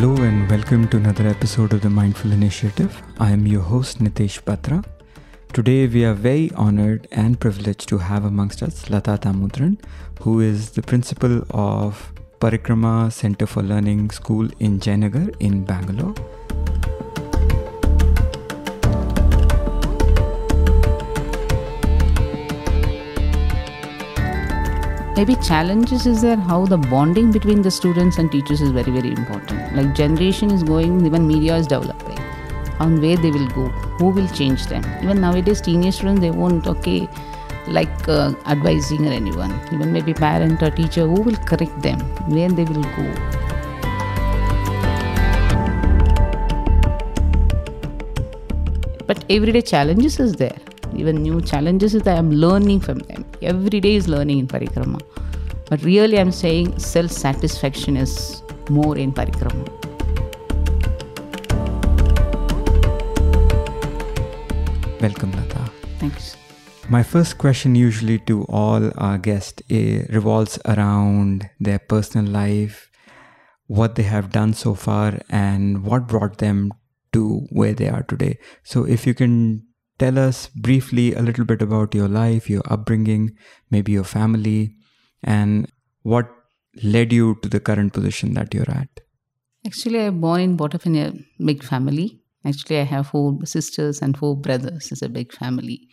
Hello and welcome to another episode of the Mindful Initiative. I am your host Nitesh Patra. Today we are very honored and privileged to have amongst us Latha Tamudran, who is the principal of Parikrama Center for Learning School in Jayanagar in Bangalore. Maybe challenges is there how the bonding between the students and teachers is very very important. Like generation is going even media is developing on where they will go who will change them. Even nowadays teenage students they won't okay like uh, advising or anyone. Even maybe parent or teacher who will correct them where they will go. But everyday challenges is there even new challenges that I'm learning from them. Every day is learning in Parikrama. But really, I'm saying self satisfaction is more in Parikrama. Welcome, Latha. Thanks. My first question, usually to all our guests, eh, revolves around their personal life, what they have done so far, and what brought them to where they are today. So, if you can tell us briefly a little bit about your life, your upbringing, maybe your family, and what led you to the current position that you're at. Actually, I born and brought up in a big family. Actually, I have four sisters and four brothers. It's a big family.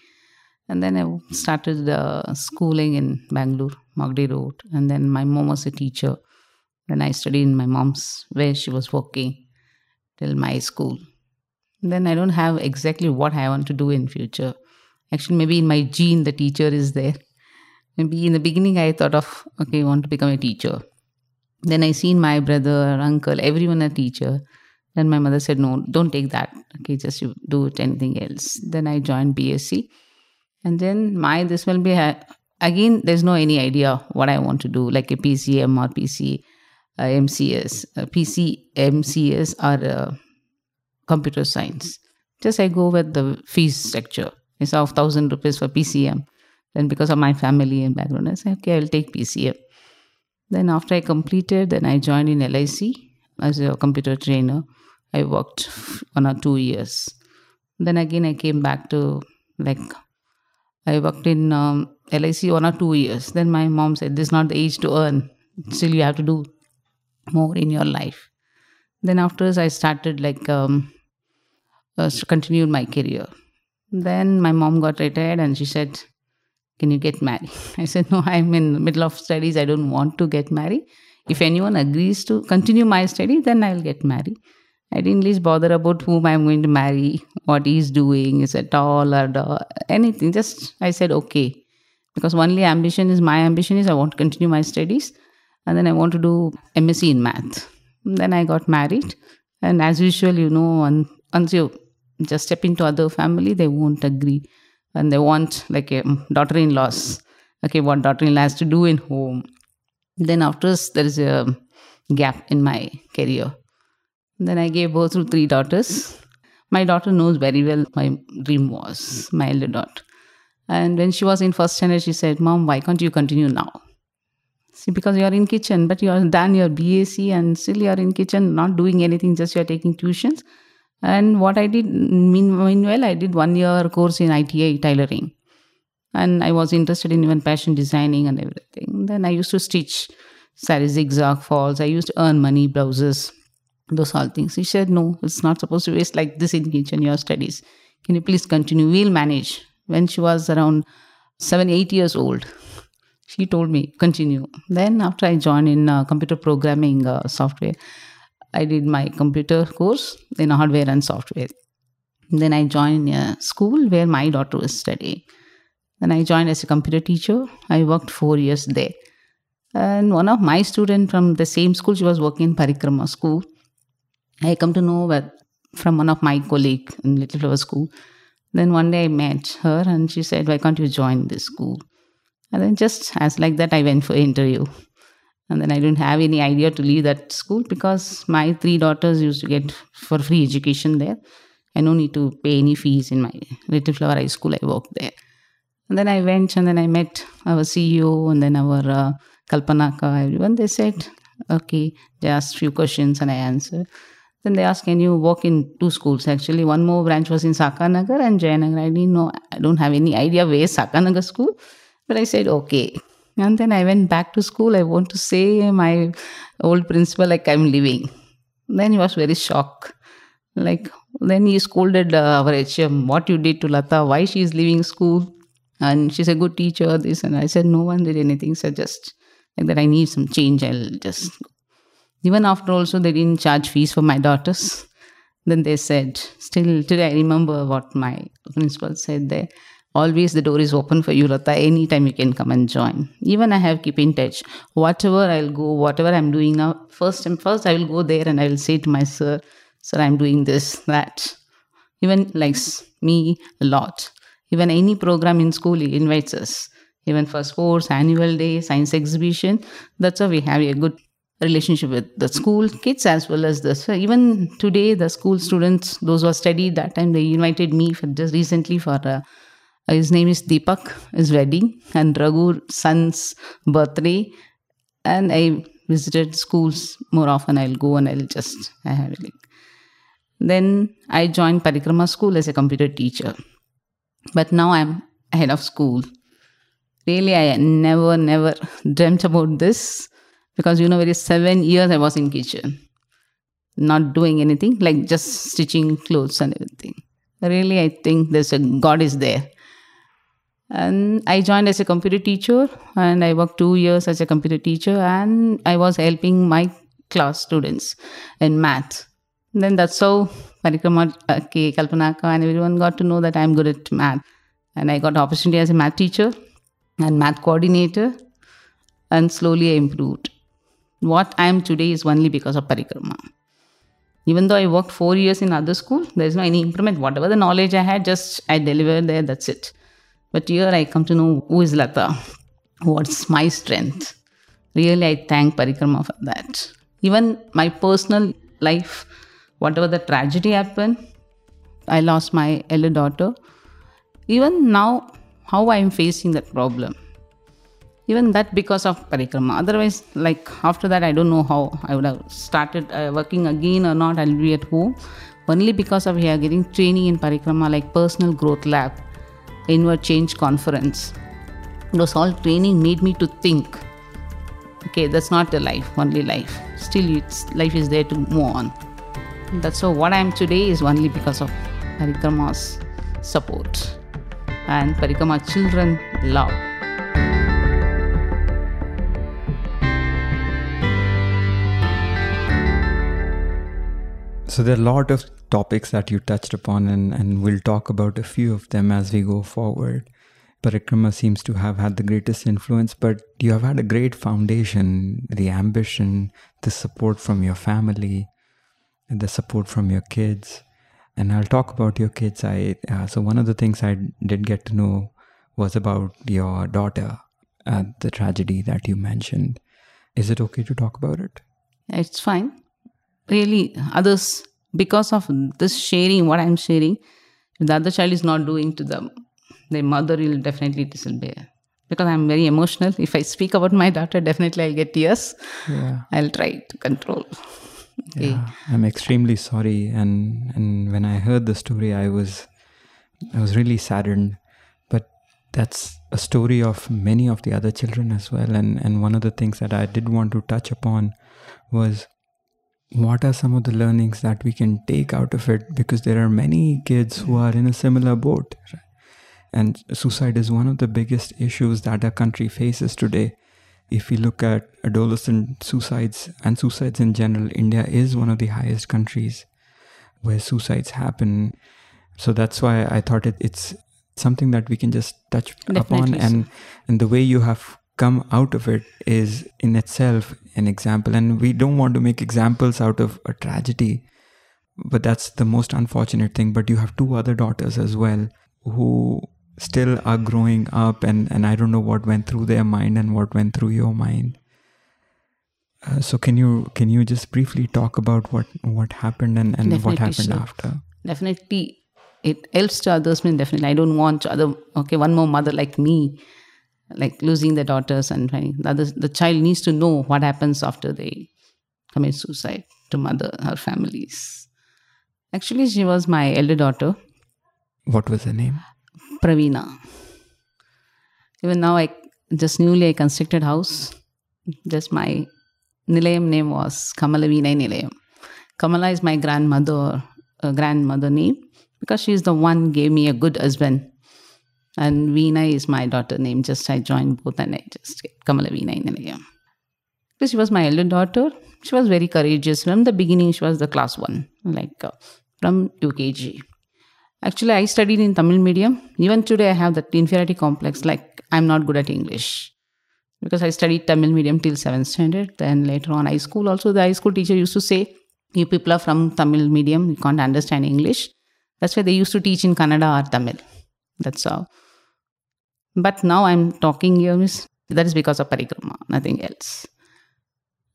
And then I started uh, schooling in Bangalore, Magadi Road. And then my mom was a teacher. Then I studied in my mom's, where she was working till my school then I don't have exactly what I want to do in future. Actually, maybe in my gene, the teacher is there. Maybe in the beginning, I thought of, okay, I want to become a teacher. Then I seen my brother, uncle, everyone a teacher. Then my mother said, no, don't take that. Okay, just do it anything else. Then I joined BSc. And then my, this will be, again, there's no any idea what I want to do, like a PCM or PC, uh, MCS. Uh, PC, MCS or uh, computer science. Just I go with the fees structure. It's of thousand rupees for PCM. Then because of my family and background, I say, okay, I'll take PCM. Then after I completed, then I joined in LIC as a computer trainer. I worked one or two years. Then again, I came back to like I worked in um, LIC one or two years. Then my mom said, "This is not the age to earn. Still, you have to do more in your life." Then after I started like um, uh, continued my career. Then my mom got retired and she said, Can you get married? I said, No, I'm in the middle of studies. I don't want to get married. If anyone agrees to continue my study, then I'll get married. I didn't least bother about whom I'm going to marry, what he's doing, is it tall or anything. Just I said okay. Because only ambition is my ambition is I want to continue my studies and then I want to do MSc in math. then I got married. And as usual, you know, once you just step into other family they won't agree. And they want like a daughter-in-laws. Okay what daughter-in-law has to do in home. Then after there is a gap in my career. Then i gave birth to three daughters. My daughter knows very well my dream was my elder daughter. And when she was in first standard she said mom why can't you continue now? See because you are in kitchen but you are done your bac and still you are in kitchen not doing anything just you are taking tuitions and what I did, meanwhile, I did one year course in ITI tailoring. And I was interested in even fashion designing and everything. Then I used to stitch saris, zigzag falls. I used to earn money, blouses, those all things. He said, no, it's not supposed to waste like this in kitchen, your studies. Can you please continue? We'll manage. When she was around seven, eight years old, she told me, continue. Then after I joined in uh, computer programming uh, software, I did my computer course in hardware and software. Then I joined a school where my daughter was studying. Then I joined as a computer teacher. I worked four years there. And one of my students from the same school, she was working in Parikrama school. I come to know that from one of my colleague in Little Flower School. Then one day I met her and she said, Why can't you join this school? And then just as like that, I went for interview. And then I didn't have any idea to leave that school because my three daughters used to get for free education there. I no need to pay any fees in my Little Flower High School. I worked there. And then I went and then I met our CEO and then our uh, Kalpanaka, everyone. They said, Okay. They asked few questions and I answered. Then they asked, Can you work in two schools? Actually, one more branch was in Sakanagar and Jayanagar. I didn't know, I don't have any idea where Sakanagar school. But I said, Okay. And then I went back to school. I want to say my old principal, like I'm leaving. Then he was very shocked. Like, then he scolded uh, our HM, what you did to Latha, why she is leaving school. And she's a good teacher, this. And I said, no one did anything. So just like that, I need some change. I'll just even after also, they didn't charge fees for my daughters. Then they said, still today I remember what my principal said there. Always the door is open for you, Latha. Anytime you can come and join. Even I have keep in touch. Whatever I'll go, whatever I'm doing now, first and first I will go there and I will say to my sir, Sir, I'm doing this, that. Even likes me a lot. Even any program in school, he invites us. Even for sports, annual day, science exhibition. That's how we have a good relationship with the school kids as well as the so even today the school students those who are studied that time they invited me for just recently for uh, his name is Deepak his wedding and Raghu son's birthday. And I visited schools more often. I'll go and I'll just I have like then I joined Parikrama school as a computer teacher. But now I'm head of school. Really I never never dreamt about this. Because you know very seven years i was in kitchen. Not doing anything like just stitching clothes and everything. Really i think there's a god is there and i joined as a computer teacher and i worked two years as a computer teacher and i was helping my class students in math then that's how parikrama uh, okay, kalpanaka and everyone got to know that i'm good at math and i got opportunity as a math teacher and math coordinator and slowly i improved what I am today is only because of Parikrama. Even though I worked four years in other school, there is no any improvement. Whatever the knowledge I had, just I delivered there, that's it. But here I come to know who is Latha, what's my strength. Really, I thank Parikrama for that. Even my personal life, whatever the tragedy happened, I lost my elder daughter. Even now, how I am facing that problem even that because of parikrama otherwise like after that i don't know how i would have started uh, working again or not i'll be at home only because of here getting training in parikrama like personal growth lab inward change conference. Those all training made me to think okay that's not the life only life. Still it's, life is there to move on. That's so what i am today is only because of parikrama's support. And parikrama children love So there are a lot of topics that you touched upon, and, and we'll talk about a few of them as we go forward. Parikrama seems to have had the greatest influence, but you have had a great foundation, the ambition, the support from your family, and the support from your kids. And I'll talk about your kids. I uh, so one of the things I did get to know was about your daughter, uh, the tragedy that you mentioned. Is it okay to talk about it? It's fine really others because of this sharing what i'm sharing if the other child is not doing to them their mother will definitely disobey because i'm very emotional. If i speak about my daughter definitely i'll get tears. Yeah. i'll try to control. Okay. yeah, i'm extremely sorry. And and when i heard the story i was i was really saddened. But that's a story of many of the other children as well. And and one of the things that i did want to touch upon was what are some of the learnings that we can take out of it? Because there are many kids who are in a similar boat and suicide is one of the biggest issues that our country faces today. If we look at adolescent suicides and suicides in general india is one of the highest countries where suicides happen. So that's why i thought it, it's something that we can just touch Definitely. upon and and the way you have come out of it is in itself an example. And we don't want to make examples out of a tragedy, but that's the most unfortunate thing. But you have two other daughters as well who still are growing up, and, and I don't know what went through their mind and what went through your mind. Uh, so can you can you just briefly talk about what what happened and, and what happened after? Definitely, it helps to others. Mean, definitely, I don't want other. Okay, one more mother like me like losing their daughters and the, other, the child needs to know what happens after they commit suicide to mother her families. Actually, she was my elder daughter, What was her name? Praveena. Even now, I just newly I constructed house. Just my Nilayam name was Kamalavina Nilayam. Kamala is my grandmother, uh, grandmother name because she's the one gave me a good husband. And Veena is my daughter name. Just I joined both and I just Kamala get Kamalavina Nilayam. Because she was my elder daughter. She was very courageous. From the beginning, she was the class one, like uh, from UKG. Actually, I studied in Tamil medium. Even today, I have that inferiority complex, like I'm not good at English. Because I studied Tamil medium till 7th standard. Then later on, high school, also the high school teacher used to say, You people are from Tamil medium, you can't understand English. That's why they used to teach in Kannada or Tamil. That's how. But now I'm talking here, miss. That is because of Parikrama, nothing else.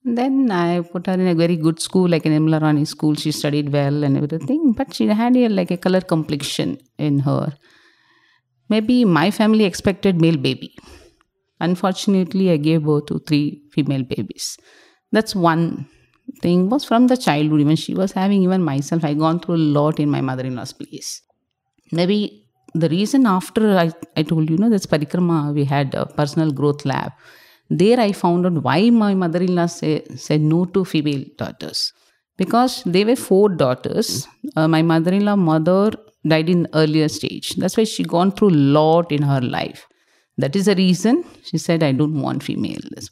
Then I put her in a very good school, like in Nirmala Rani school. She studied well and everything, but she had a, like a color complexion in her. Maybe my family expected male baby. Unfortunately, I gave birth to three female babies. That's one thing. Was from the childhood. Even she was having. Even myself, I gone through a lot in my mother-in-law's place. Maybe the reason after I, I told you, know, that's Parikrama, we had a personal growth lab there I found out why my mother in law say, said no to female daughters. Because they were four daughters. Uh, my mother in law mother died in earlier stage. That's why she gone through lot in her life. That is the reason she said, I don't want females.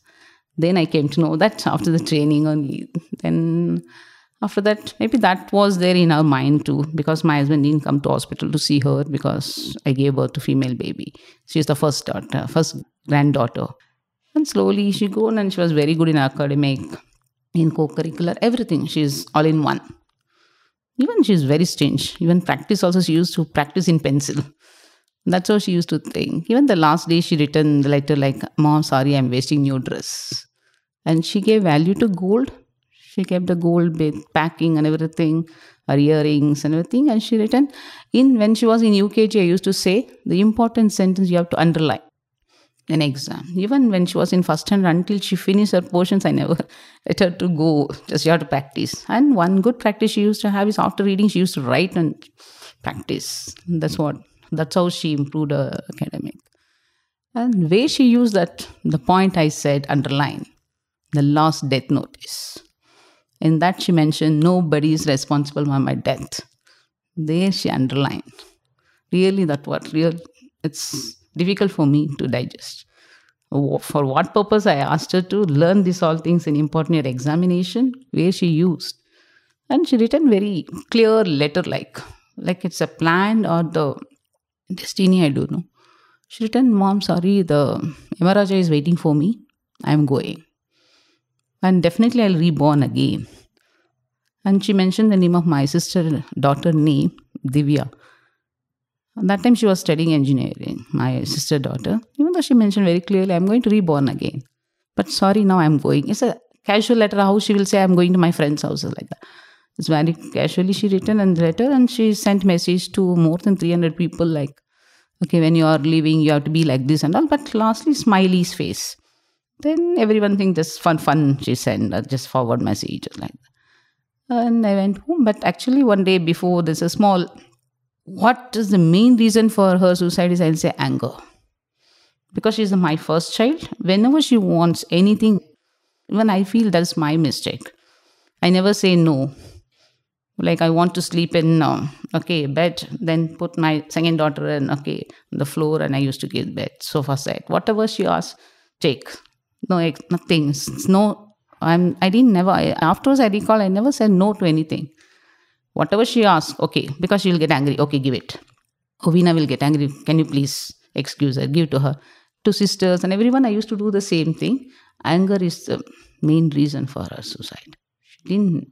Then I came to know that after the training only. Then after that, maybe that was there in our mind too, because my husband didn't come to hospital to see her because I gave birth to female baby. She's the first daughter, first granddaughter. And slowly she grew and she was very good in academic, in co-curricular, everything. She's all in one. Even she's very strange. Even practice also she used to practice in pencil. That's how she used to think. Even the last day she written the letter like, Mom, sorry, I'm wasting new dress. And she gave value to gold. She kept the gold bit, packing and everything, her earrings and everything. And she written in when she was in UKG, I used to say the important sentence you have to underline an exam. Even when she was in first hand, until she finished her portions, I never let her to go. Just you have to practice. And one good practice she used to have is after reading, she used to write and practice. That's what. That's how she improved her academic. And where she used that, the point I said, underline, the last death notice. In that she mentioned nobody is responsible for my death. There she underlined. Really, that what real. It's difficult for me to digest. For what purpose I asked her to learn these all things in important examination, where she used. And she written very clear letter like, like it's a plan or the destiny, I don't know. She written, Mom, sorry, the Yamaraja is waiting for me. I'm going. And definitely I'll reborn again. And she mentioned the name of my sister daughter name, Divya. That time she was studying engineering, my sister daughter. Even though she mentioned very clearly, I'm going to reborn again. But sorry, now I'm going. It's a casual letter. How she will say I'm going to my friend's house like that. It's very casually she written and letter and she sent message to more than 300 people like, okay, when you are leaving, you have to be like this and all. But lastly, smiley's face. Then everyone think just fun, fun. She sent uh, just forward message like that. And I went home. But actually, one day before, there's a small what is the main reason for her suicide is I'll say anger. Because she's my first child, whenever she wants anything, even I feel that's my mistake. I never say no. Like I want to sleep in uh, okay bed, then put my second daughter in okay the floor, and I used to give bed sofa set whatever she asks, take. No, nothing. It's no. I'm. I didn't never. I, afterwards, I recall I never said no to anything. Whatever she asks, okay, because she will get angry, okay, give it. Ovina will get angry, can you please excuse her, give to her. To sisters and everyone, I used to do the same thing. Anger is the main reason for her suicide. She didn't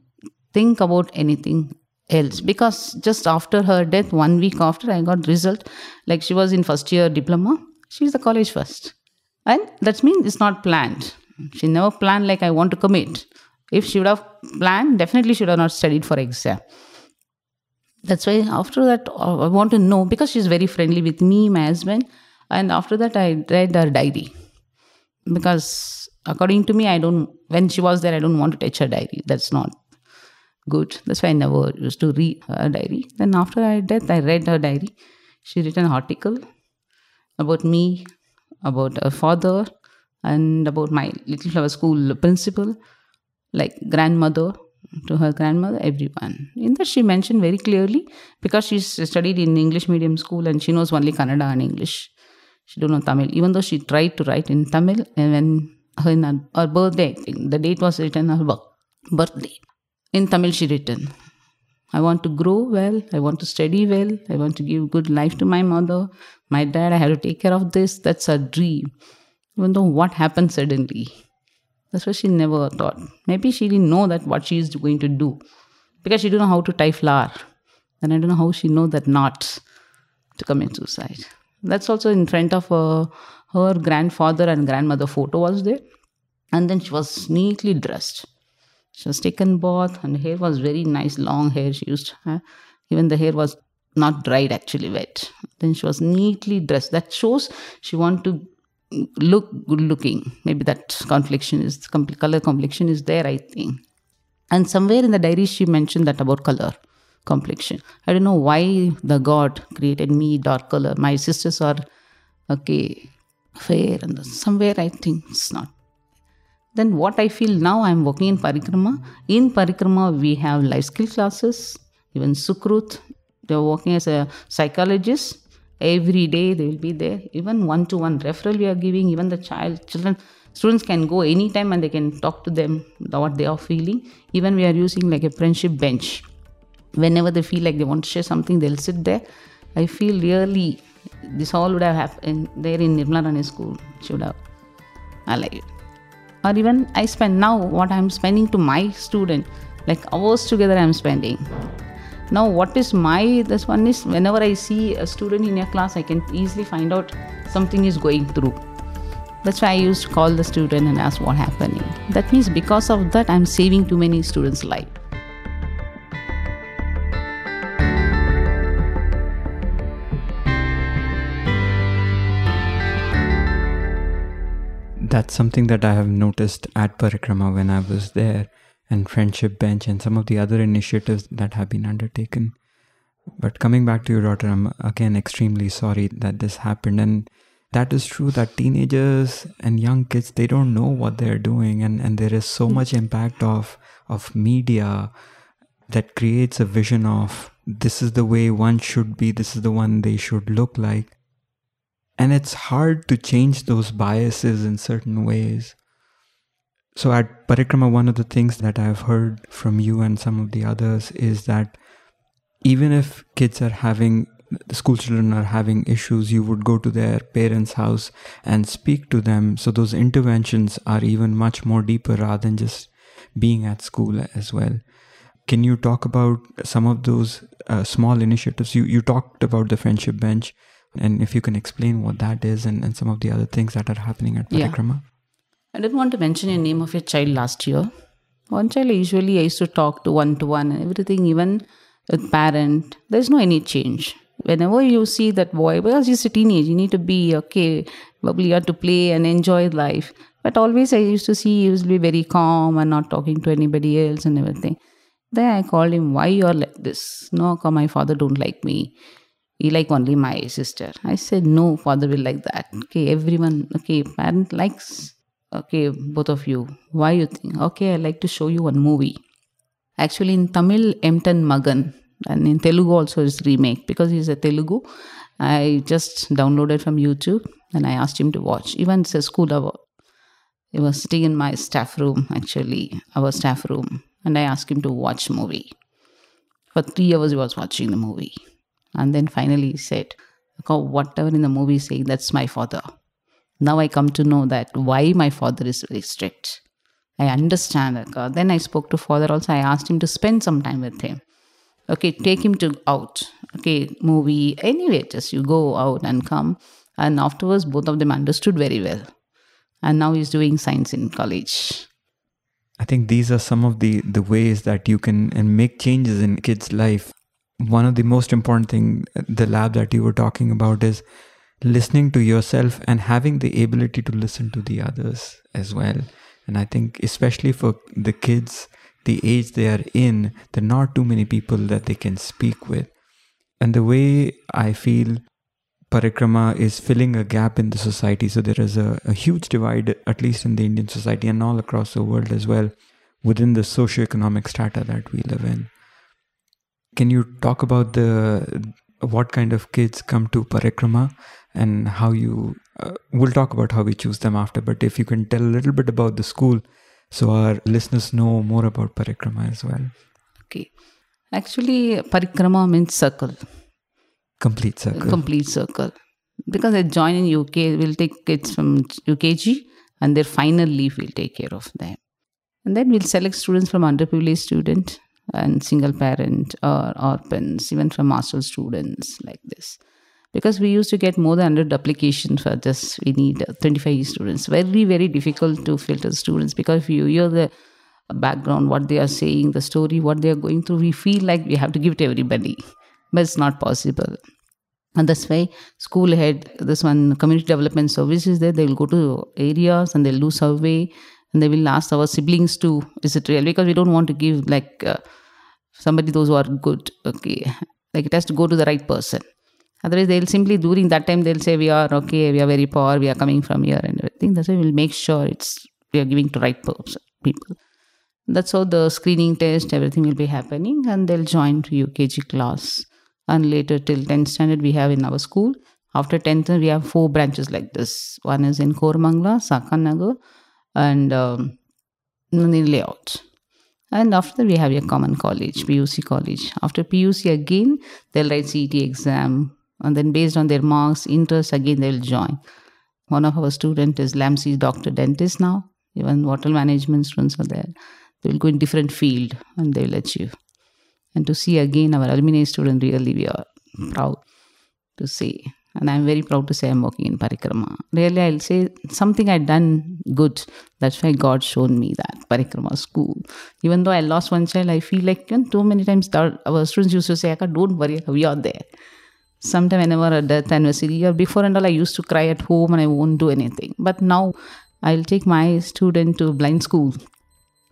think about anything else because just after her death, one week after, I got result. Like she was in first year diploma, she's the college first. And that means it's not planned. She never planned like I want to commit. If she would have planned, definitely she would have not studied for exam that's why after that uh, i want to know because she's very friendly with me my husband and after that i read her diary because according to me, I don't, when she was there, I don't want to touch her diary. That's not good. That's why I never used to read her diary. Then after her death, I read her diary. She written an article about me, about her father, and about my Little Flower School principal, like grandmother to her grandmother, everyone. In that, she mentioned very clearly because she's studied in English medium school and she knows only Kannada and English. She don't know Tamil, even though she tried to write in Tamil. And when her, her, birthday, the date was written her book birthday. In Tamil, she written, I want to grow well. I want to study well. I want to give good life to my mother, my dad. I have to take care of this. That's a dream. Even though what happened suddenly, that's what she never thought. Maybe she didn't know that what she is going to do because she didn't know how to tie flower. And I don't know how she know that not to commit suicide. That's also in front of uh, her grandfather and grandmother photo was there. And then she was neatly dressed. She was taken bath and hair was very nice, long hair she used to have. Even the hair was not dried, actually wet. Then she was neatly dressed. That shows she want to look good looking. Maybe that complexion is color complexion is there, I think. And somewhere in the diary she mentioned that about color complexion. I don't know why the God created me dark color. My sisters are okay, fair, and somewhere I think it's not. Then what I feel now, I'm working in Parikrama. In Parikrama, we have life skill classes. Even Sukrut, they're working as a psychologist. Every day they will be there. Even one to one referral we are giving. Even the child children students can go anytime and they can talk to them what they are feeling. Even we are using like a friendship bench. Whenever they feel like they want to share something they'll sit there. I feel really this all would have happened there in nirmala rani school. Should have. It or even i spend now what i'm spending to my student like hours together i'm spending. Now what is my this one is whenever i see a student in a class i can easily find out something is going through. That's why i used to call the student and ask what happening. That means because of that i'm saving too many students life that's something that i have noticed at parikrama when i was there and Friendship Bench and some of the other initiatives that have been undertaken. But coming back to your daughter, I'm again extremely sorry that this happened. And that is true that teenagers and young kids they don't know what they're doing and, and there is so hmm. much impact of of media that creates a vision of this is the way one should be, this is the one they should look like. And it's hard to change those biases in certain ways. So at Parikrama, one of the things that I've heard from you and some of the others is that even if kids are having the school children are having issues, you would go to their parents' house and speak to them. So those interventions are even much more deeper rather than just being at school as well. Can you talk about some of those uh, small initiatives? You you talked about the friendship bench, and if you can explain what that is and, and some of the other things that are happening at Parikrama. Yeah. I didn't want to mention a name of your child last year. One child usually I used to talk to one to one and everything, even with parent. There's no any change. Whenever you see that boy, because he's a teenage, you need to be okay, probably you have to play and enjoy life. But always I used to see he used to be very calm and not talking to anybody else and everything. Then I called him, why you're like this? No, come my father don't like me. He like only my sister. I said, no, father will like that. Okay, everyone, okay, parent likes okay both of you. Why you think okay i like to show you one movie. Actually in tamil Emtan Magan and in telugu also is remake because he's a telugu. I just downloaded from youtube and i asked him to watch. Even it's a school hour. He was sitting in my staff room actually our staff room and i asked him to watch movie. For three hours he was watching the movie and then finally he said whatever in the movie saying that's my father now I come to know that why my father is very strict. I understand. Then I spoke to father also. I asked him to spend some time with him. Okay, take him to out. Okay, movie. Anyway, just you go out and come. And afterwards, both of them understood very well. And now he's doing science in college. I think these are some of the the ways that you can and make changes in kids' life. One of the most important thing, uh, the lab that you were talking about is listening to yourself and having the ability to listen to the others as well. And I think, especially for the kids, the age they are in, there are not too many people that they can speak with. And the way I feel parikrama is filling a gap in the society. So there is a, a huge divide, at least in the Indian society and all across the world as well, within the socio-economic strata that we live in. Can you talk about the what kind of kids come to parikrama and how you? Uh, we'll talk about how we choose them after. But if you can tell a little bit about the school, so our listeners know more about parikrama as well. Okay, actually, parikrama means circle Complete circle. complete circle. Because I join in UK, we'll take kids from UKG and their final leave we'll take care of them. And then we'll select students from underprivileged student and single parent or orphans, even from hostel students like this. Because we used to get more than 100 applications for just, we need uh, 25 students. Very, very difficult to filter students because if you hear the background, what they are saying, the story, what they are going through, we feel like we have to give it to everybody but it's not possible and that's why school head this one community development services there they will go to areas and they'll do survey and they will ask our siblings to is it real? Because we don't want to give like uh, somebody those who are good okay like it has to go to the right person. Otherwise they'll simply during that time they'll say we are okay we are very poor we are coming from here and everything. That's why we'll make sure it's we are giving to right person people. That's how the screening test everything will be happening and they'll join to ukg class. And later till 10th standard we have in our school. After 10th we have four branches like this. One is in Koramangala sakanagar and um, in layout and after we have a common college puc college. After puc again they'll write cet exam. And then based on their marks interest again they'll join. One of our student is lamsey doctor dentist now. Even hotel management students are there. They will go in different field and they will achieve and to see again our alumni student really we are proud to see and i'm very proud to say i'm working in parikrama. Really i'll say something i done good. That's why god shown me that parikrama school. Even though i lost one child i feel like too many times our students used to say don't worry we are there. Sometime whenever a death anniversary. Or before and all i used to cry at home and i won't do anything. But now i'll take my student to blind school.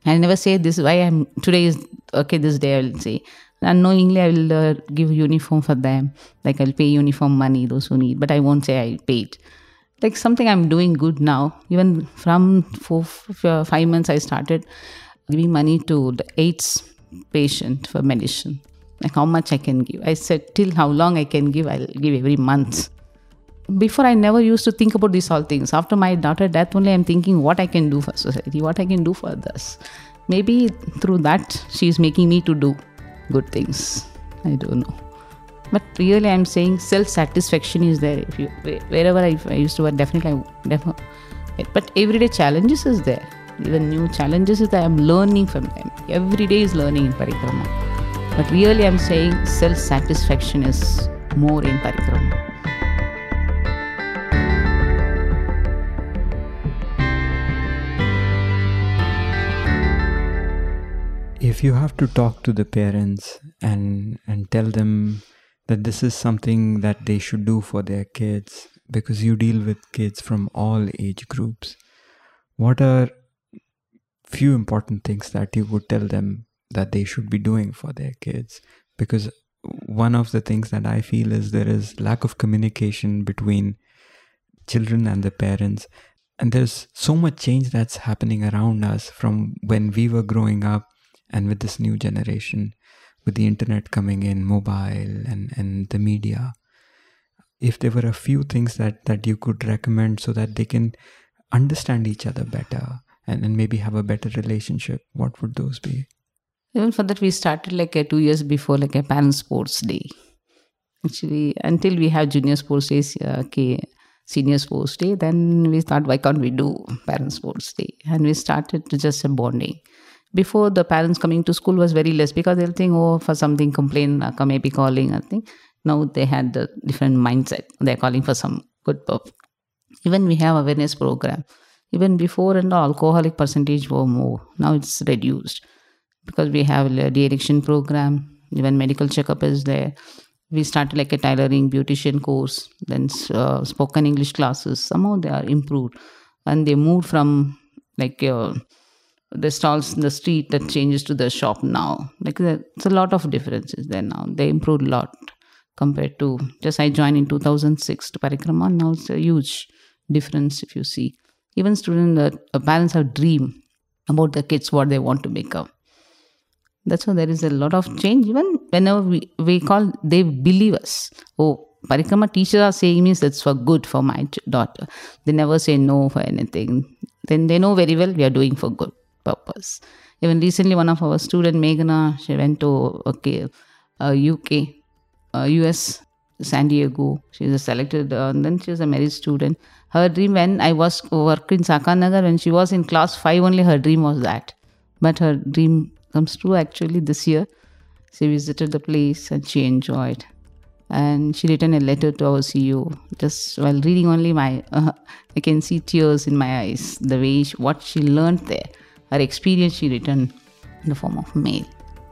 I never say this is why I'm today is okay. This day I will say unknowingly I will uh, give uniform for them. Like I'll pay uniform money those who need, but I won't say I paid. Like something I'm doing good now. Even from four, f- five months I started giving money to the AIDS patient for medicine. Like how much I can give. I said till how long I can give. I'll give every month before i never used to think about these all things after my daughter death only i'm thinking what i can do for society what i can do for others maybe through that she's making me to do good things. I don't know. But really i'm saying self-satisfaction is there. If you wherever i, I used to work definitely I, definitely but everyday challenges is there. Even new challenges is that i'm learning from them. Every day is learning in parikrama. But really i'm saying self-satisfaction is more in parikrama if you have to talk to the parents and and tell them that this is something that they should do for their kids because you deal with kids from all age groups what are few important things that you would tell them that they should be doing for their kids? Because one of the things that i feel is there is lack of communication between children and the parents and there's so much change that's happening around us from when we were growing up and with this new generation with the internet coming in mobile and and the media if there were a few things that that you could recommend so that they can understand each other better and, and maybe have a better relationship what would those be? Even for that we started like a two years before like a parent sports day. Actually until we have junior sports days uh, okay senior sports day then we thought why can't we do parent sports day? And we started to just a bonding before the parents coming to school was very less because they'll think oh for something complain uh, maybe calling i think. Now they had the different mindset. They're calling for some good purpose even we have awareness program. Even before and the alcoholic percentage were more. Now it's reduced because we have the addiction program. Even medical checkup is there. We started like a tailoring beautician course then uh, spoken english classes. Somehow they are improved. And they moved from like uh, the stalls in the street that changes to the shop now. Like it's a lot of differences there now. They improved a lot compared to just i joined in 2006 to parikrama. Now it's a huge difference if you see. Even students uh, parents have dream about the kids what they want to become that's why there is a lot of change. Even whenever we, we call they believe us. Oh parikrama teachers are saying means that's for good for my daughter. They never say no for anything. Then they know very well we are doing for good purpose even recently one of our student meghana she went to okay uh, uk uh, us san diego she was selected uh, and then she was a married student her dream when i was working in sakanagar when she was in class 5 only her dream was that but her dream comes true actually this year. She visited the place and she enjoyed. And she written a letter to our CEO. Just while reading only my, I can see tears in my eyes. The way she, what she learned there, her experience she written in the form of mail.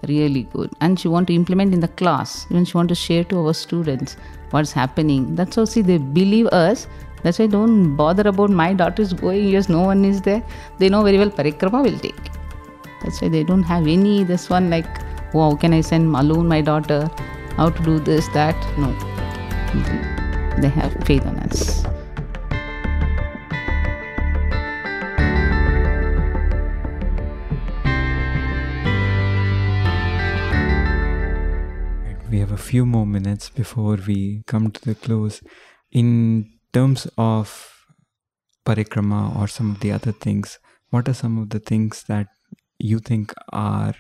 Really good. And she want to implement in the class. Even she want to share to our students what's happening. That's how see they believe us. That's why don't bother about my daughter is going. Yes, no one is there. They know very well Parikrama will take. That's why they don't have any this one like, oh, how can I send alone my daughter? How to do this, that? No. They have faith on us. We have a few more minutes before we come to the close. In terms of parikrama or some of the other things, what are some of the things that you think are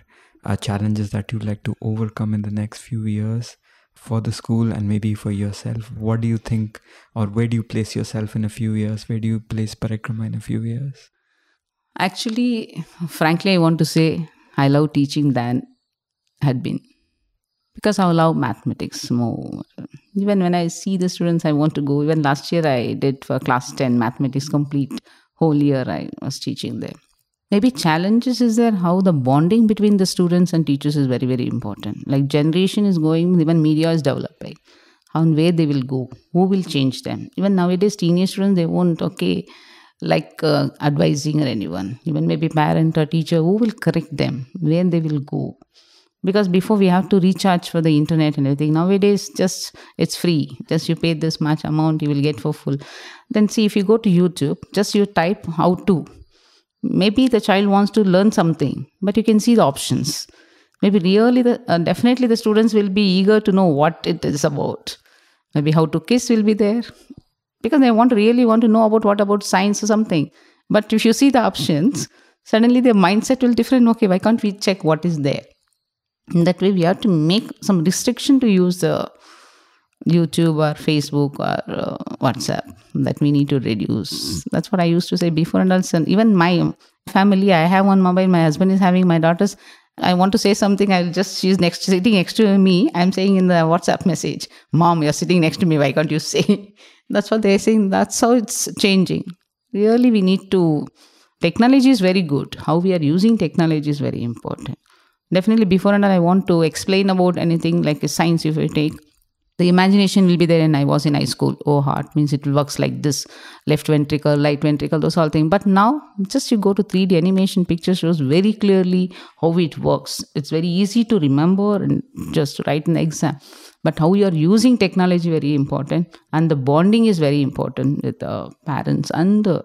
uh, challenges that you'd like to overcome in the next few years for the school and maybe for yourself? What do you think, or where do you place yourself in a few years? Where do you place Parikrama in a few years? Actually, frankly, I want to say I love teaching than had been because I love mathematics more. Even when I see the students, I want to go. Even last year, I did for class 10 mathematics complete whole year. I was teaching there maybe challenges is there how the bonding between the students and teachers is very very important like generation is going even media is developing how and where they will go who will change them even nowadays teenage students they won't okay like uh, advising or anyone even maybe parent or teacher who will correct them where they will go because before we have to recharge for the internet and everything. Nowadays just it's free. Just you pay this much amount you will get for full. Then see if you go to youtube just you type how to. Maybe the child wants to learn something but you can see the options. Maybe really the uh, definitely the students will be eager to know what it is about. Maybe how to kiss will be there. Because they want really want to know about what about science or something. But if you see the options suddenly their mindset will different. Okay why can't we check what is there in that way we have to make some restriction to use the YouTube or Facebook or uh, WhatsApp that we need to reduce. That's what I used to say before. And also, even my family, I have one mobile, my husband is having, my daughters. I want to say something. I'll just, she's next, sitting next to me. I'm saying in the WhatsApp message, Mom, you're sitting next to me. Why can't you say? That's what they're saying. That's how it's changing. Really, we need to. Technology is very good. How we are using technology is very important. Definitely, before and I want to explain about anything like science, if we take. The imagination will be there and i was in high school. Oh heart means it works like this. Left ventricle right ventricle those all things. But now just you go to 3d animation picture shows very clearly how it works. It's very easy to remember and just write in exam. But how you are using technology very important. And the bonding is very important with the parents and the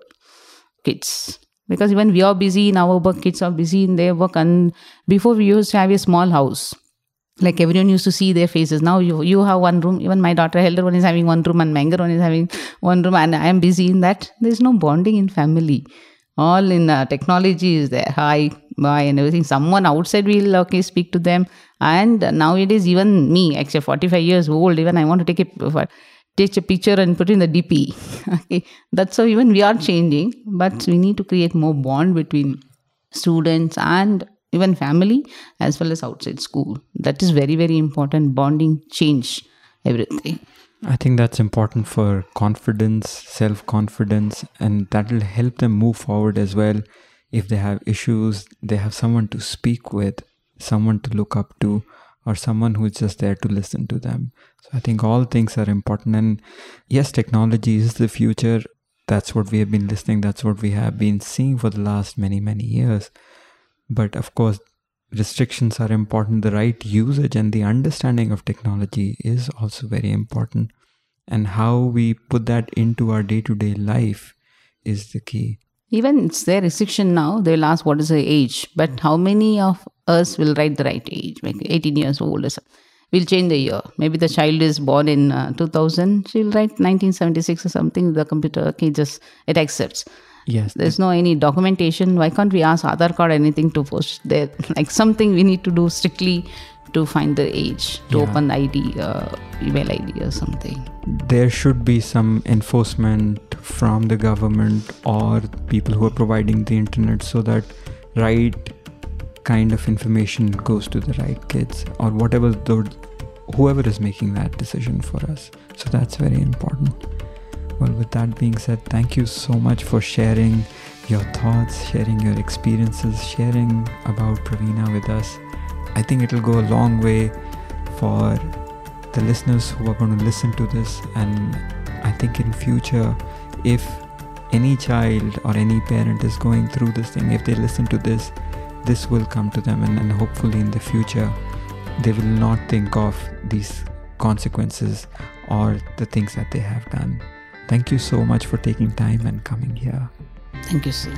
kids because when we are busy in our work kids are busy in their work and before we used to have a small house. Like everyone used to see their faces. Now you you have one room even my daughter elder one is having one room and my younger one is having one room and i am busy in that. There's no bonding in family. All in uh, technology is there. Hi bye and everything. Someone outside will okay speak to them. And nowadays even me actually 45 years old even i want to take a take a picture and put in the dp okay. That's how even we are changing but we need to create more bond between students and even family as well as outside school. That is very very important. Bonding change everything. I think that's important for confidence self confidence and that will help them move forward as well. If they have issues they have someone to speak with someone to look up to or someone who's just there to listen to them. So I think all things are important. And yes, technology is the future. That's what we have been listening. That's what we have been seeing for the last many, many years. But of course, restrictions are important. The right usage and the understanding of technology is also very important. And how we put that into our day to day life is the key. Even it's their restriction now, they'll ask what is the age, but how many of us will write the right age, like 18 years old or something? We'll change the year. Maybe the child is born in uh, 2000, she'll write 1976 or something. The computer, okay, just it accepts. Yes. There's no any documentation. Why can't we ask Aadhaar card anything to post there? Like something we need to do strictly to find the age, to Yeah. open the ID, uh, email ID or something. there should be some enforcement from the government or people who are providing the internet so that right kind of information goes to the right kids or whatever the whoever is making that decision for us. So that's very important. Well with that being said thank you so much for sharing your thoughts sharing your experiences sharing about pravina with us. I think it'll go a long way for the listeners who are going to listen to this and i think in future if any child or any parent is going through this thing if they listen to this this will come to them and, and hopefully in the future they will not think of these consequences or the things that they have done thank you so much for taking time and coming here Thank you, sir.